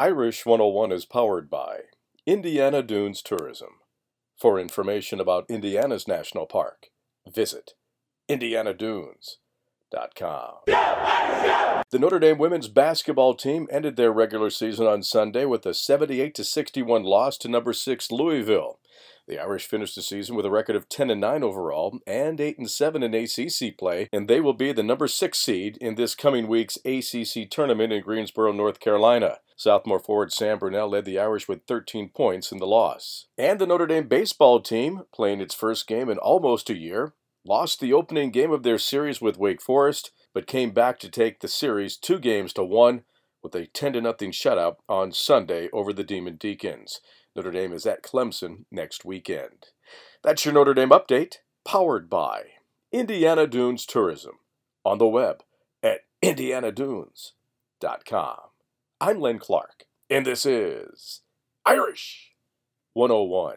Irish 101 is powered by Indiana Dunes Tourism. For information about Indiana's national park, visit indianadunes.com. The Notre Dame women's basketball team ended their regular season on Sunday with a 78 61 loss to number 6 Louisville. The Irish finished the season with a record of 10 and 9 overall and 8 and 7 in ACC play, and they will be the number 6 seed in this coming week's ACC tournament in Greensboro, North Carolina. Sophomore forward Sam Brunelle led the Irish with 13 points in the loss. And the Notre Dame baseball team, playing its first game in almost a year, lost the opening game of their series with Wake Forest, but came back to take the series two games to one with a 10 0 shutout on Sunday over the Demon Deacons. Notre Dame is at Clemson next weekend. That's your Notre Dame update, powered by Indiana Dunes Tourism on the web at indianadunes.com. I'm Len Clark, and this is Irish 101.